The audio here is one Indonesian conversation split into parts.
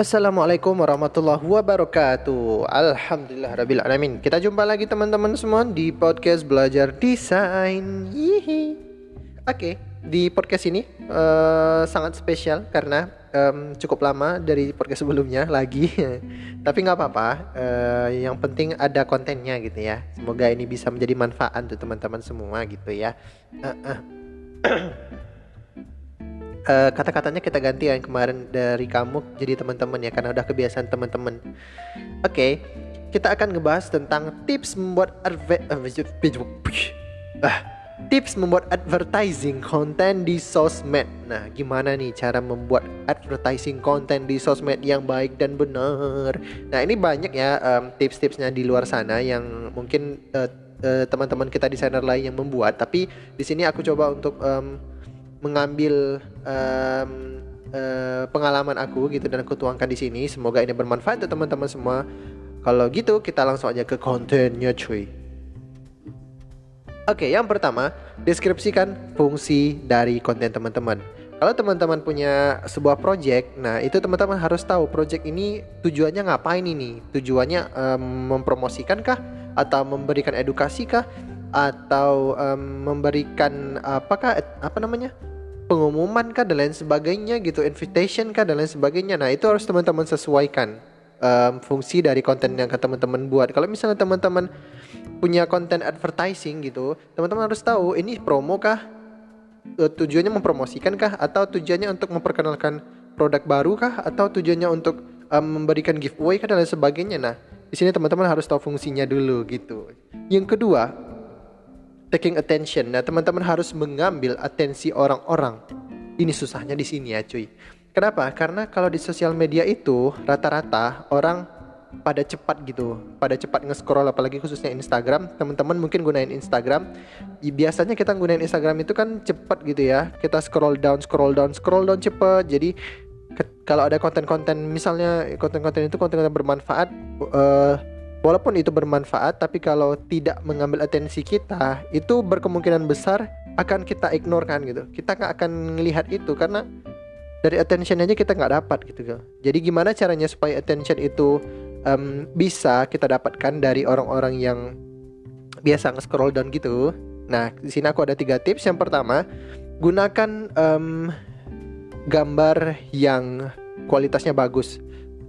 Assalamualaikum warahmatullahi wabarakatuh. Alhamdulillah Rabbil Alamin. Kita jumpa lagi teman-teman semua di podcast belajar desain. Oke, di podcast ini uh, sangat spesial karena um, cukup lama dari podcast sebelumnya lagi. Tapi nggak apa-apa, uh, yang penting ada kontennya gitu ya. Semoga ini bisa menjadi manfaat untuk teman-teman semua gitu ya. Uh, uh. uh, kata-katanya kita ganti yang kemarin dari kamu jadi teman-teman ya karena udah kebiasaan teman-teman. Oke, okay, kita akan ngebahas tentang tips membuat adver uh, tips membuat advertising konten di sosmed. Nah, gimana nih cara membuat advertising konten di sosmed yang baik dan benar? Nah, ini banyak ya um, tips-tipsnya di luar sana yang mungkin uh, teman-teman kita desainer lain yang membuat, tapi di sini aku coba untuk um, mengambil um, uh, pengalaman aku gitu dan aku tuangkan di sini. Semoga ini bermanfaat untuk teman-teman semua. Kalau gitu kita langsung aja ke kontennya cuy. Oke, yang pertama, deskripsikan fungsi dari konten teman-teman. Kalau teman-teman punya sebuah project, nah itu teman-teman harus tahu project ini tujuannya ngapain ini? Tujuannya um, mempromosikan kah atau memberikan edukasi kah atau um, memberikan apakah apa namanya? Pengumuman kah dan lain sebagainya gitu, invitation kah dan lain sebagainya. Nah, itu harus teman-teman sesuaikan um, fungsi dari konten yang teman-teman buat. Kalau misalnya teman-teman punya konten advertising gitu, teman-teman harus tahu ini promo kah? E, tujuannya mempromosikan kah atau tujuannya untuk memperkenalkan produk baru kah atau tujuannya untuk um, memberikan giveaway kah dan lain sebagainya. Nah, di sini teman-teman harus tahu fungsinya dulu gitu. Yang kedua, taking attention. Nah, teman-teman harus mengambil atensi orang-orang. Ini susahnya di sini ya, cuy. Kenapa? Karena kalau di sosial media itu rata-rata orang pada cepat gitu, pada cepat nge-scroll apalagi khususnya Instagram. Teman-teman mungkin gunain Instagram. Biasanya kita gunain Instagram itu kan cepat gitu ya. Kita scroll down, scroll down, scroll down cepat. Jadi kalau ada konten-konten misalnya konten-konten itu konten-konten bermanfaat uh, Walaupun itu bermanfaat, tapi kalau tidak mengambil atensi kita, itu berkemungkinan besar akan kita ignore kan gitu. Kita nggak akan melihat itu karena dari attention aja kita nggak dapat gitu. Jadi gimana caranya supaya attention itu um, bisa kita dapatkan dari orang-orang yang biasa nge-scroll down gitu? Nah, di sini aku ada tiga tips. Yang pertama, gunakan um, gambar yang kualitasnya bagus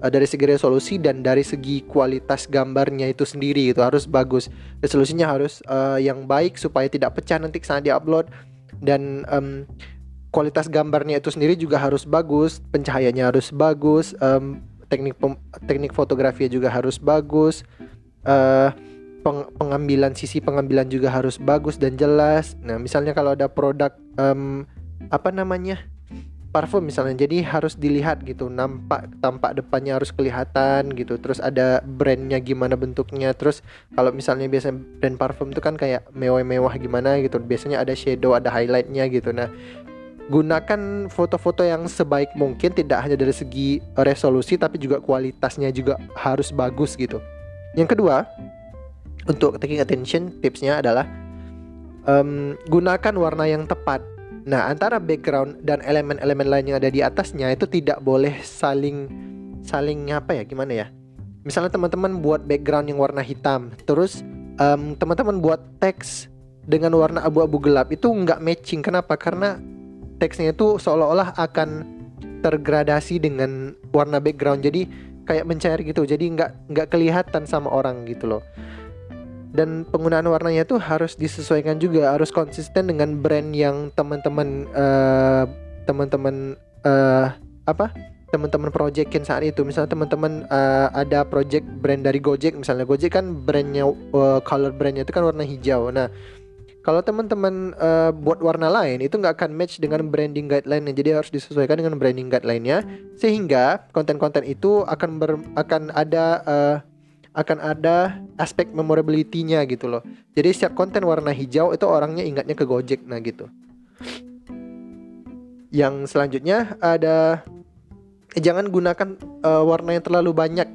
uh, dari segi resolusi dan dari segi kualitas gambarnya itu sendiri itu harus bagus. Resolusinya harus uh, yang baik supaya tidak pecah nanti saat diupload. Dan um, kualitas gambarnya itu sendiri juga harus bagus pencahayaannya harus bagus um, teknik teknik fotografi juga harus bagus uh, peng pengambilan sisi pengambilan juga harus bagus dan jelas. Nah misalnya kalau ada produk um, apa namanya parfum misalnya jadi harus dilihat gitu nampak tampak depannya harus kelihatan gitu terus ada brandnya gimana bentuknya terus kalau misalnya biasa brand parfum itu kan kayak mewah-mewah gimana gitu biasanya ada shadow ada highlightnya gitu. Nah gunakan foto-foto yang sebaik mungkin tidak hanya dari segi resolusi tapi juga kualitasnya juga harus bagus gitu. Yang kedua untuk taking attention tipsnya adalah um, gunakan warna yang tepat Nah, antara background dan elemen-elemen lain yang ada di atasnya itu tidak boleh saling saling apa ya? Gimana ya? Misalnya teman-teman buat background yang warna hitam, terus um, teman-teman buat teks dengan warna abu-abu gelap itu nggak matching. Kenapa? Karena teksnya itu seolah-olah akan tergradasi dengan warna background. Jadi kayak mencair gitu. Jadi nggak nggak kelihatan sama orang gitu loh dan penggunaan warnanya itu harus disesuaikan juga harus konsisten dengan brand yang teman-teman uh, teman-teman uh, apa? Teman-teman projectin saat itu. Misalnya teman-teman uh, ada project brand dari Gojek. Misalnya Gojek kan brandnya uh, color brandnya itu kan warna hijau. Nah kalau teman-teman uh, buat warna lain itu nggak akan match dengan branding guideline jadi harus disesuaikan dengan branding guideline-nya. Sehingga konten-konten itu akan ber, akan ada uh, akan ada aspek memorability-nya gitu loh. Jadi setiap konten warna hijau itu orangnya ingatnya ke Gojek nah gitu. Yang selanjutnya ada eh, jangan gunakan uh, warna yang terlalu banyak.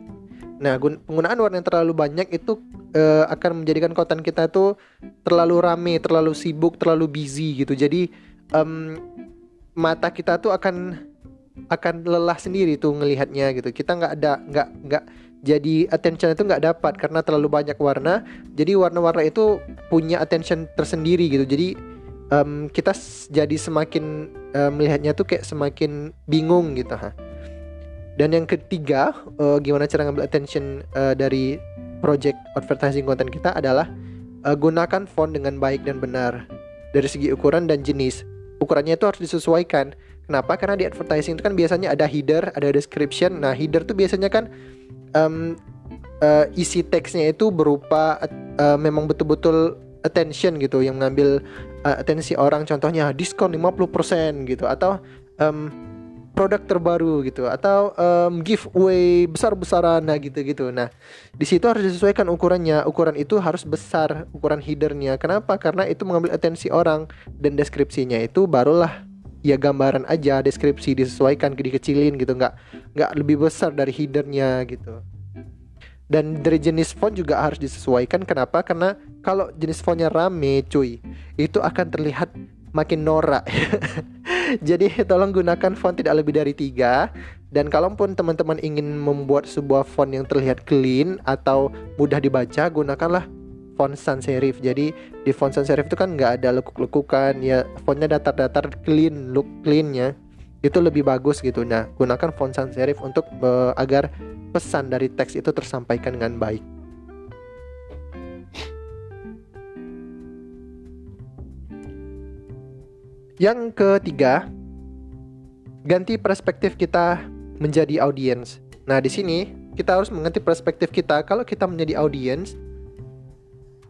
Nah, penggunaan warna yang terlalu banyak itu uh, akan menjadikan konten kita itu terlalu rame, terlalu sibuk, terlalu busy gitu. Jadi um, mata kita tuh akan akan lelah sendiri tuh ngelihatnya gitu kita nggak ada nggak nggak jadi attention itu nggak dapat karena terlalu banyak warna. Jadi warna-warna itu punya attention tersendiri gitu. Jadi um, kita jadi semakin uh, melihatnya tuh kayak semakin bingung gitu ha. Dan yang ketiga uh, gimana cara ngambil attention uh, dari project advertising konten kita adalah uh, gunakan font dengan baik dan benar. Dari segi ukuran dan jenis. Ukurannya itu harus disesuaikan. Kenapa? Karena di advertising itu kan biasanya ada header, ada description. Nah, header tuh biasanya kan um, uh, isi teksnya itu berupa uh, memang betul-betul attention gitu yang mengambil uh, atensi orang contohnya diskon 50% gitu atau um, produk terbaru gitu atau um, giveaway besar-besaran nah gitu-gitu. Nah, di situ harus disesuaikan ukurannya. Ukuran itu harus besar ukuran headernya. Kenapa? Karena itu mengambil atensi orang dan deskripsinya itu barulah ya gambaran aja deskripsi disesuaikan dikecilin gitu. Nggak nggak lebih besar dari headernya gitu. Dan dari jenis font juga harus disesuaikan. Kenapa? Karena kalau jenis fontnya rame cuy itu akan terlihat makin norak. Jadi tolong gunakan font tidak lebih dari tiga. Dan kalaupun teman-teman ingin membuat sebuah font yang terlihat clean atau mudah dibaca gunakanlah font sans serif. Jadi di font sans serif itu kan nggak ada lekuk-lekukan ya fontnya datar-datar clean look cleannya itu lebih bagus gitu. Nah gunakan font sans serif untuk uh, agar pesan dari teks itu tersampaikan dengan baik. Yang ketiga, ganti perspektif kita menjadi audiens. Nah, di sini kita harus mengganti perspektif kita. Kalau kita menjadi audiens,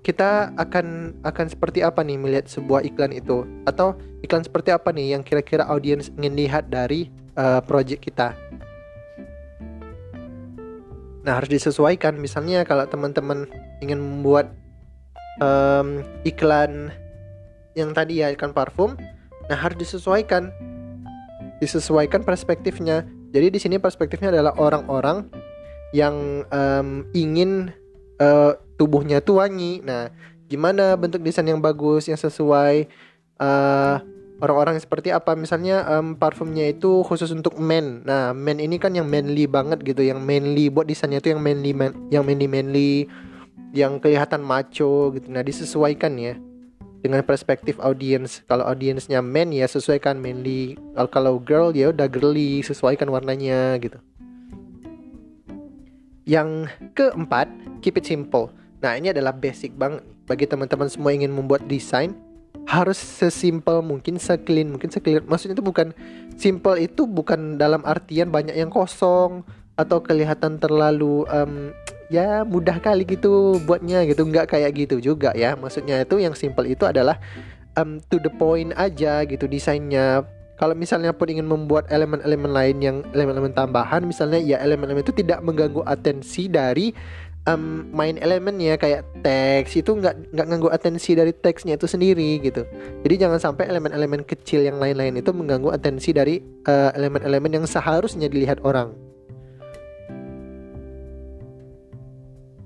kita akan akan seperti apa nih melihat sebuah iklan itu atau iklan seperti apa nih yang kira-kira audiens ingin lihat dari uh, project kita. Nah harus disesuaikan misalnya kalau teman-teman ingin membuat um, iklan yang tadi ya iklan parfum, nah harus disesuaikan disesuaikan perspektifnya. Jadi di sini perspektifnya adalah orang-orang yang um, ingin uh, tubuhnya tuh wangi. Nah, gimana bentuk desain yang bagus yang sesuai uh, orang-orang seperti apa? Misalnya um, parfumnya itu khusus untuk men. Nah men ini kan yang manly banget gitu yang manly. Buat desainnya itu yang manly man, yang manly manly yang kelihatan macho gitu. Nah disesuaikan ya dengan perspektif audiens. Kalau audiensnya men ya sesuaikan manly. Kalau girl ya udah girly sesuaikan warnanya gitu. Yang keempat keep it simple Nah ini adalah basic banget bagi teman-teman semua ingin membuat desain harus sesimpel mungkin, seclean mungkin, seclear. Maksudnya itu bukan simple itu bukan dalam artian banyak yang kosong atau kelihatan terlalu um, ya mudah kali gitu buatnya gitu nggak kayak gitu juga ya. Maksudnya itu yang simple itu adalah um, to the point aja gitu desainnya. Kalau misalnya pun ingin membuat elemen-elemen lain yang elemen-elemen tambahan misalnya ya elemen-elemen itu tidak mengganggu atensi dari um, main elemennya kayak teks itu nggak nggak nganggu atensi dari teksnya itu sendiri gitu. Jadi jangan sampai elemen-elemen kecil yang lain-lain itu mengganggu atensi dari eh, elemen-elemen uh, yang seharusnya dilihat orang.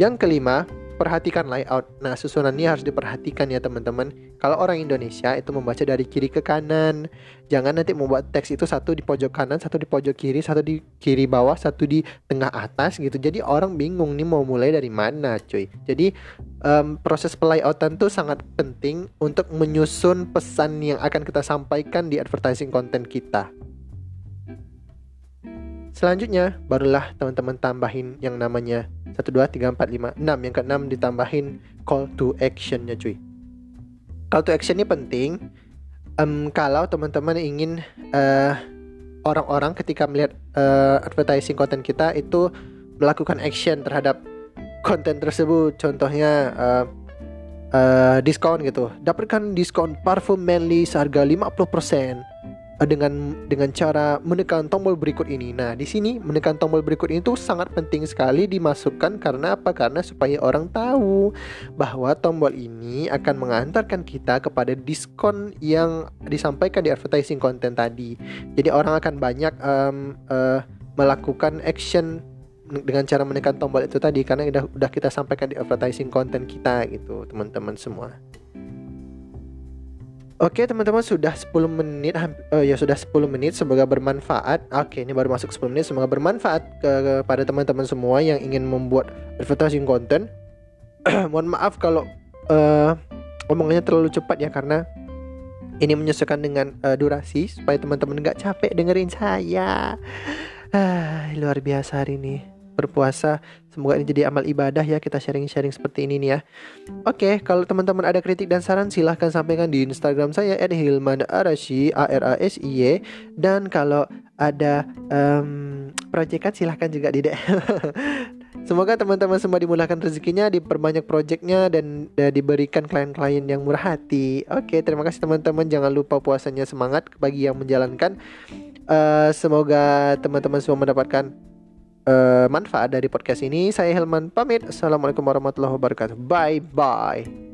Yang kelima, perhatikan layout. Nah, susunannya harus diperhatikan ya teman-teman. Kalau orang Indonesia itu membaca dari kiri ke kanan. Jangan nanti membuat teks itu satu di pojok kanan, satu di pojok kiri, satu di kiri bawah, satu di tengah atas gitu. Jadi orang bingung nih mau mulai dari mana, cuy. Jadi um, proses pelayoutan tuh sangat penting untuk menyusun pesan yang akan kita sampaikan di advertising konten kita. Selanjutnya barulah teman-teman tambahin yang namanya 1 2 3 4 5 6 yang ke-6 ditambahin call to actionnya cuy. Call to action ini penting um, kalau teman-teman ingin uh, orang-orang ketika melihat uh, advertising konten kita itu melakukan action terhadap konten tersebut. Contohnya uh, uh, diskon gitu. Dapatkan diskon parfum manly seharga 50% Eh, dengan dengan cara menekan tombol berikut ini. Nah, di sini menekan tombol berikut ini tuh sangat penting sekali dimasukkan karena apa? Karena supaya orang tahu bahwa tombol ini akan mengantarkan kita kepada diskon yang disampaikan di advertising konten tadi. Jadi orang akan banyak um, uh, melakukan action dengan cara menekan tombol itu tadi karena udah udah kita sampaikan di advertising konten kita gitu, teman-teman semua. Oke teman-teman sudah 10 menit uh, ya sudah 10 menit semoga bermanfaat. Oke ini baru masuk 10 menit semoga bermanfaat ke, kepada teman-teman semua yang ingin membuat advertising konten. Mohon maaf kalau uh, omongannya terlalu cepat ya karena ini menyesuaikan dengan uh, durasi supaya teman-teman nggak capek dengerin saya. Ah, luar biasa hari ini berpuasa. Semoga ini jadi amal ibadah ya kita sharing-sharing seperti ini nih ya. Oke, kalau teman-teman ada kritik dan saran silahkan sampaikan di Instagram saya @hilman_arashi a r a s i y dan kalau ada um, proyekan silahkan juga di. Semoga teman-teman semua dimudahkan rezekinya, diperbanyak proyeknya dan, dan diberikan klien-klien yang murah hati. Oke, terima kasih teman-teman. Jangan lupa puasanya semangat bagi yang menjalankan. Uh, semoga teman-teman semua mendapatkan uh, manfaat dari podcast ini. Saya Helman pamit. Assalamualaikum warahmatullahi wabarakatuh. Bye bye.